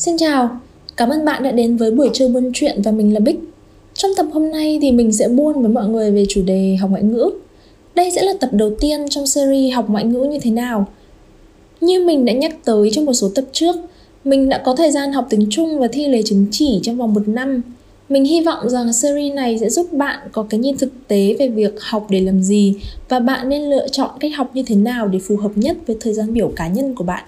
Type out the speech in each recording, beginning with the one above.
Xin chào, cảm ơn bạn đã đến với buổi trưa buôn chuyện và mình là Bích. Trong tập hôm nay thì mình sẽ buôn với mọi người về chủ đề học ngoại ngữ. Đây sẽ là tập đầu tiên trong series học ngoại ngữ như thế nào. Như mình đã nhắc tới trong một số tập trước, mình đã có thời gian học tiếng Trung và thi lấy chứng chỉ trong vòng một năm. Mình hy vọng rằng series này sẽ giúp bạn có cái nhìn thực tế về việc học để làm gì và bạn nên lựa chọn cách học như thế nào để phù hợp nhất với thời gian biểu cá nhân của bạn.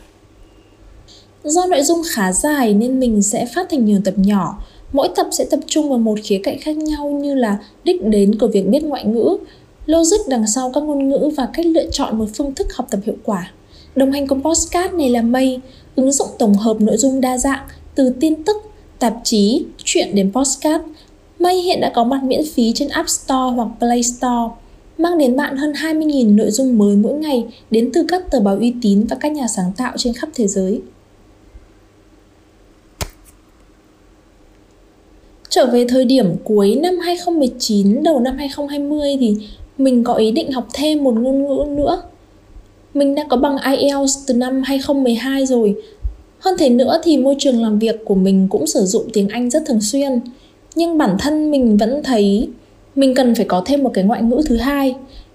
Do nội dung khá dài nên mình sẽ phát thành nhiều tập nhỏ. Mỗi tập sẽ tập trung vào một khía cạnh khác nhau như là đích đến của việc biết ngoại ngữ, logic đằng sau các ngôn ngữ và cách lựa chọn một phương thức học tập hiệu quả. Đồng hành cùng podcast này là Mây, ứng dụng tổng hợp nội dung đa dạng từ tin tức, tạp chí, chuyện đến podcast. Mây hiện đã có mặt miễn phí trên App Store hoặc Play Store, mang đến bạn hơn 20.000 nội dung mới mỗi ngày đến từ các tờ báo uy tín và các nhà sáng tạo trên khắp thế giới. Trở về thời điểm cuối năm 2019, đầu năm 2020 thì mình có ý định học thêm một ngôn ngữ nữa. Mình đã có bằng IELTS từ năm 2012 rồi. Hơn thế nữa thì môi trường làm việc của mình cũng sử dụng tiếng Anh rất thường xuyên. Nhưng bản thân mình vẫn thấy mình cần phải có thêm một cái ngoại ngữ thứ hai.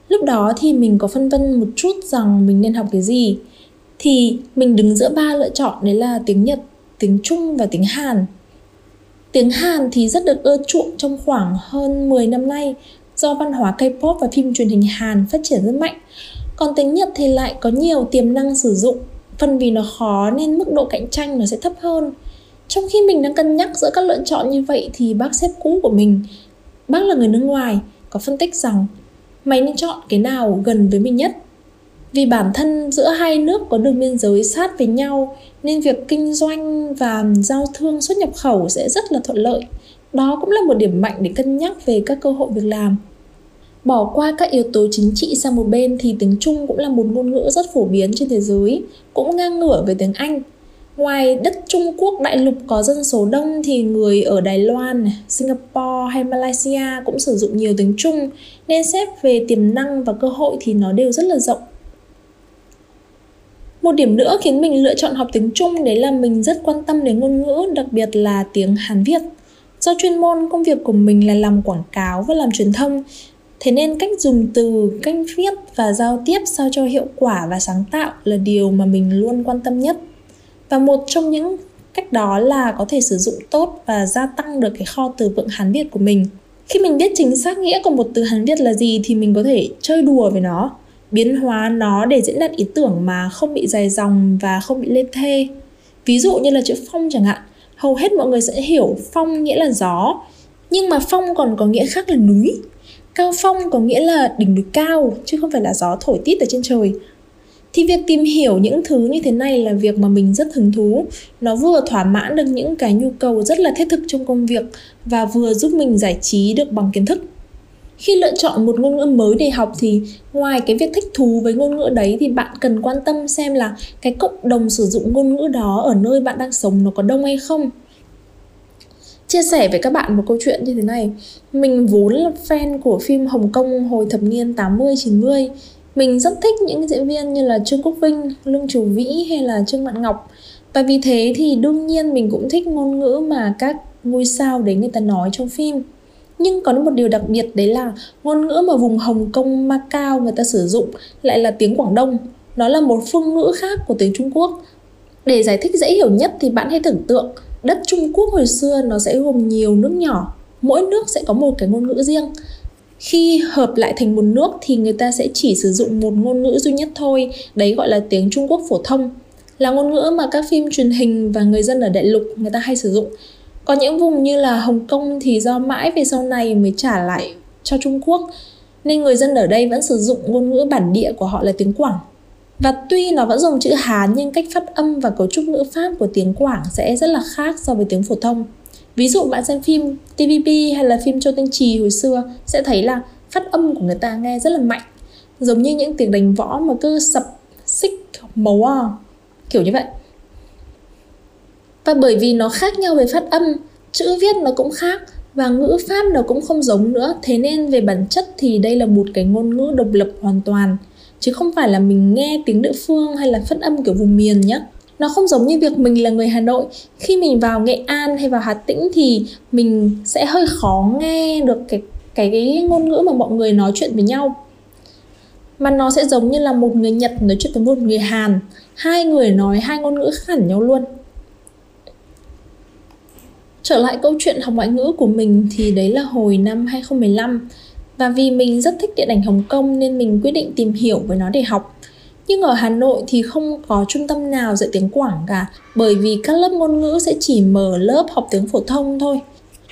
Lúc đó thì mình có phân vân một chút rằng mình nên học cái gì. Thì mình đứng giữa ba lựa chọn đấy là tiếng Nhật, tiếng Trung và tiếng Hàn. Tiếng Hàn thì rất được ưa chuộng trong khoảng hơn 10 năm nay do văn hóa K-pop và phim truyền hình Hàn phát triển rất mạnh. Còn tiếng Nhật thì lại có nhiều tiềm năng sử dụng, phần vì nó khó nên mức độ cạnh tranh nó sẽ thấp hơn. Trong khi mình đang cân nhắc giữa các lựa chọn như vậy thì bác sếp cũ của mình, bác là người nước ngoài, có phân tích rằng mày nên chọn cái nào gần với mình nhất vì bản thân giữa hai nước có đường biên giới sát với nhau nên việc kinh doanh và giao thương xuất nhập khẩu sẽ rất là thuận lợi. Đó cũng là một điểm mạnh để cân nhắc về các cơ hội việc làm. Bỏ qua các yếu tố chính trị sang một bên thì tiếng Trung cũng là một ngôn ngữ rất phổ biến trên thế giới, cũng ngang ngửa với tiếng Anh. Ngoài đất Trung Quốc đại lục có dân số đông thì người ở Đài Loan, Singapore hay Malaysia cũng sử dụng nhiều tiếng Trung nên xét về tiềm năng và cơ hội thì nó đều rất là rộng một điểm nữa khiến mình lựa chọn học tiếng Trung đấy là mình rất quan tâm đến ngôn ngữ, đặc biệt là tiếng Hàn Việt. Do chuyên môn công việc của mình là làm quảng cáo và làm truyền thông, thế nên cách dùng từ, cách viết và giao tiếp sao cho hiệu quả và sáng tạo là điều mà mình luôn quan tâm nhất. Và một trong những cách đó là có thể sử dụng tốt và gia tăng được cái kho từ vựng Hàn Việt của mình. Khi mình biết chính xác nghĩa của một từ Hàn Việt là gì thì mình có thể chơi đùa với nó biến hóa nó để diễn đạt ý tưởng mà không bị dài dòng và không bị lê thê. Ví dụ như là chữ phong chẳng hạn, hầu hết mọi người sẽ hiểu phong nghĩa là gió, nhưng mà phong còn có nghĩa khác là núi. Cao phong có nghĩa là đỉnh núi cao, chứ không phải là gió thổi tít ở trên trời. Thì việc tìm hiểu những thứ như thế này là việc mà mình rất hứng thú. Nó vừa thỏa mãn được những cái nhu cầu rất là thiết thực trong công việc và vừa giúp mình giải trí được bằng kiến thức khi lựa chọn một ngôn ngữ mới để học thì ngoài cái việc thích thú với ngôn ngữ đấy thì bạn cần quan tâm xem là cái cộng đồng sử dụng ngôn ngữ đó ở nơi bạn đang sống nó có đông hay không. Chia sẻ với các bạn một câu chuyện như thế này. Mình vốn là fan của phim Hồng Kông hồi thập niên 80-90 Mình rất thích những diễn viên như là Trương Quốc Vinh, Lương Trù Vĩ hay là Trương Mạn Ngọc. Và vì thế thì đương nhiên mình cũng thích ngôn ngữ mà các ngôi sao đấy người ta nói trong phim nhưng có một điều đặc biệt đấy là ngôn ngữ mà vùng Hồng Kông, Macau người ta sử dụng lại là tiếng Quảng Đông. Nó là một phương ngữ khác của tiếng Trung Quốc. Để giải thích dễ hiểu nhất thì bạn hãy tưởng tượng đất Trung Quốc hồi xưa nó sẽ gồm nhiều nước nhỏ, mỗi nước sẽ có một cái ngôn ngữ riêng. Khi hợp lại thành một nước thì người ta sẽ chỉ sử dụng một ngôn ngữ duy nhất thôi, đấy gọi là tiếng Trung Quốc phổ thông. Là ngôn ngữ mà các phim truyền hình và người dân ở đại lục người ta hay sử dụng có những vùng như là Hồng Kông thì do mãi về sau này mới trả lại cho Trung Quốc nên người dân ở đây vẫn sử dụng ngôn ngữ bản địa của họ là tiếng Quảng. Và tuy nó vẫn dùng chữ Hán nhưng cách phát âm và cấu trúc ngữ pháp của tiếng Quảng sẽ rất là khác so với tiếng phổ thông. Ví dụ bạn xem phim TVB hay là phim Châu Tinh Trì hồi xưa sẽ thấy là phát âm của người ta nghe rất là mạnh giống như những tiếng đánh võ mà cứ sập xích màu à, kiểu như vậy và bởi vì nó khác nhau về phát âm chữ viết nó cũng khác và ngữ pháp nó cũng không giống nữa. Thế nên về bản chất thì đây là một cái ngôn ngữ độc lập hoàn toàn chứ không phải là mình nghe tiếng địa phương hay là phát âm kiểu vùng miền nhé nó không giống như việc mình là người Hà Nội. Khi mình vào Nghệ An hay vào Hà Tĩnh thì mình sẽ hơi khó nghe được cái cái, cái ngôn ngữ mà mọi người nói chuyện với nhau. Mà nó sẽ giống như là một người Nhật nói chuyện với một người Hàn. Hai người nói hai ngôn ngữ khác hẳn nhau luôn. Trở lại câu chuyện học ngoại ngữ của mình thì đấy là hồi năm 2015 và vì mình rất thích điện ảnh Hồng Kông nên mình quyết định tìm hiểu với nó để học. Nhưng ở Hà Nội thì không có trung tâm nào dạy tiếng Quảng cả bởi vì các lớp ngôn ngữ sẽ chỉ mở lớp học tiếng phổ thông thôi.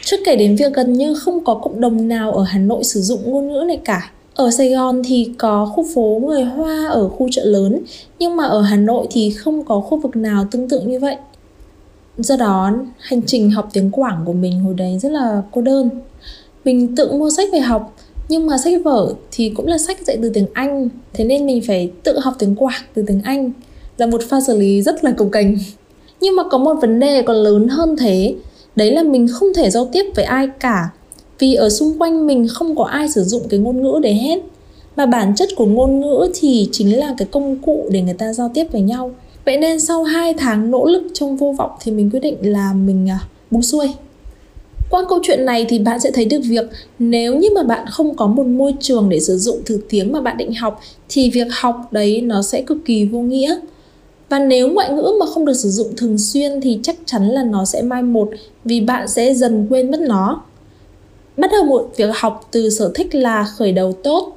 Chưa kể đến việc gần như không có cộng đồng nào ở Hà Nội sử dụng ngôn ngữ này cả. Ở Sài Gòn thì có khu phố người Hoa ở khu chợ lớn, nhưng mà ở Hà Nội thì không có khu vực nào tương tự như vậy. Do đó, hành trình học tiếng Quảng của mình hồi đấy rất là cô đơn. Mình tự mua sách về học, nhưng mà sách vở thì cũng là sách dạy từ tiếng Anh, thế nên mình phải tự học tiếng Quảng từ tiếng Anh. Là một pha xử lý rất là cồng kềnh. Nhưng mà có một vấn đề còn lớn hơn thế, đấy là mình không thể giao tiếp với ai cả vì ở xung quanh mình không có ai sử dụng cái ngôn ngữ đấy hết mà bản chất của ngôn ngữ thì chính là cái công cụ để người ta giao tiếp với nhau Vậy nên sau 2 tháng nỗ lực trong vô vọng thì mình quyết định là mình à, buông xuôi. Qua câu chuyện này thì bạn sẽ thấy được việc nếu như mà bạn không có một môi trường để sử dụng thứ tiếng mà bạn định học thì việc học đấy nó sẽ cực kỳ vô nghĩa. Và nếu ngoại ngữ mà không được sử dụng thường xuyên thì chắc chắn là nó sẽ mai một vì bạn sẽ dần quên mất nó. Bắt đầu một việc học từ sở thích là khởi đầu tốt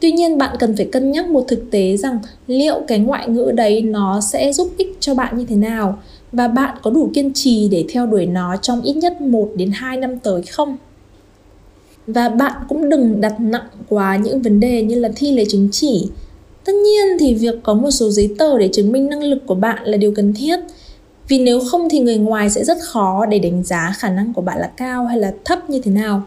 Tuy nhiên, bạn cần phải cân nhắc một thực tế rằng liệu cái ngoại ngữ đấy nó sẽ giúp ích cho bạn như thế nào và bạn có đủ kiên trì để theo đuổi nó trong ít nhất 1 đến 2 năm tới không? Và bạn cũng đừng đặt nặng quá những vấn đề như là thi lấy chứng chỉ. Tất nhiên thì việc có một số giấy tờ để chứng minh năng lực của bạn là điều cần thiết. Vì nếu không thì người ngoài sẽ rất khó để đánh giá khả năng của bạn là cao hay là thấp như thế nào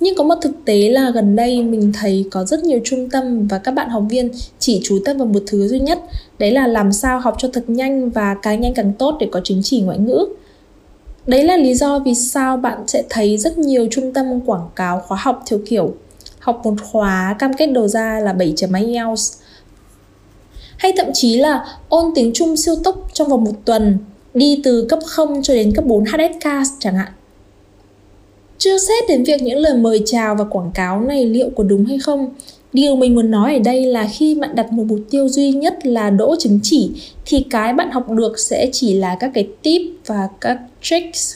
nhưng có một thực tế là gần đây mình thấy có rất nhiều trung tâm và các bạn học viên chỉ chú tâm vào một thứ duy nhất, đấy là làm sao học cho thật nhanh và càng nhanh càng tốt để có chứng chỉ ngoại ngữ. Đấy là lý do vì sao bạn sẽ thấy rất nhiều trung tâm quảng cáo khóa học theo kiểu học một khóa cam kết đầu ra là 7 chấm IELTS. Hay thậm chí là ôn tiếng Trung siêu tốc trong vòng một tuần, đi từ cấp 0 cho đến cấp 4 HSK chẳng hạn chưa xét đến việc những lời mời chào và quảng cáo này liệu có đúng hay không. Điều mình muốn nói ở đây là khi bạn đặt một mục tiêu duy nhất là đỗ chứng chỉ, thì cái bạn học được sẽ chỉ là các cái tip và các tricks,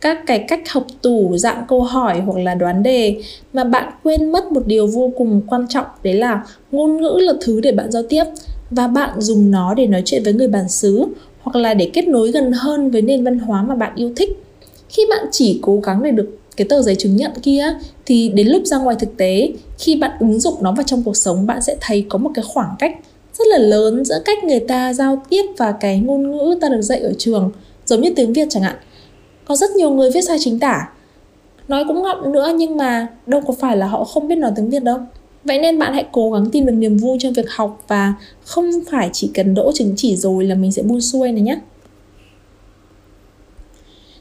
các cái cách học tủ, dạng câu hỏi hoặc là đoán đề mà bạn quên mất một điều vô cùng quan trọng, đấy là ngôn ngữ là thứ để bạn giao tiếp và bạn dùng nó để nói chuyện với người bản xứ hoặc là để kết nối gần hơn với nền văn hóa mà bạn yêu thích khi bạn chỉ cố gắng để được cái tờ giấy chứng nhận kia, thì đến lúc ra ngoài thực tế, khi bạn ứng dụng nó vào trong cuộc sống, bạn sẽ thấy có một cái khoảng cách rất là lớn giữa cách người ta giao tiếp và cái ngôn ngữ ta được dạy ở trường, giống như tiếng việt chẳng hạn. Có rất nhiều người viết sai chính tả. Nói cũng ngọng nữa, nhưng mà đâu có phải là họ không biết nói tiếng việt đâu. Vậy nên bạn hãy cố gắng tìm được niềm vui trong việc học và không phải chỉ cần đỗ chứng chỉ rồi là mình sẽ buông xuôi này nhé.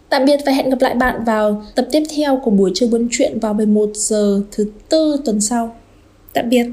Tạm biệt và hẹn gặp lại bạn vào tập tiếp theo của buổi chơi buôn chuyện vào 11 giờ thứ tư tuần sau. Tạm biệt.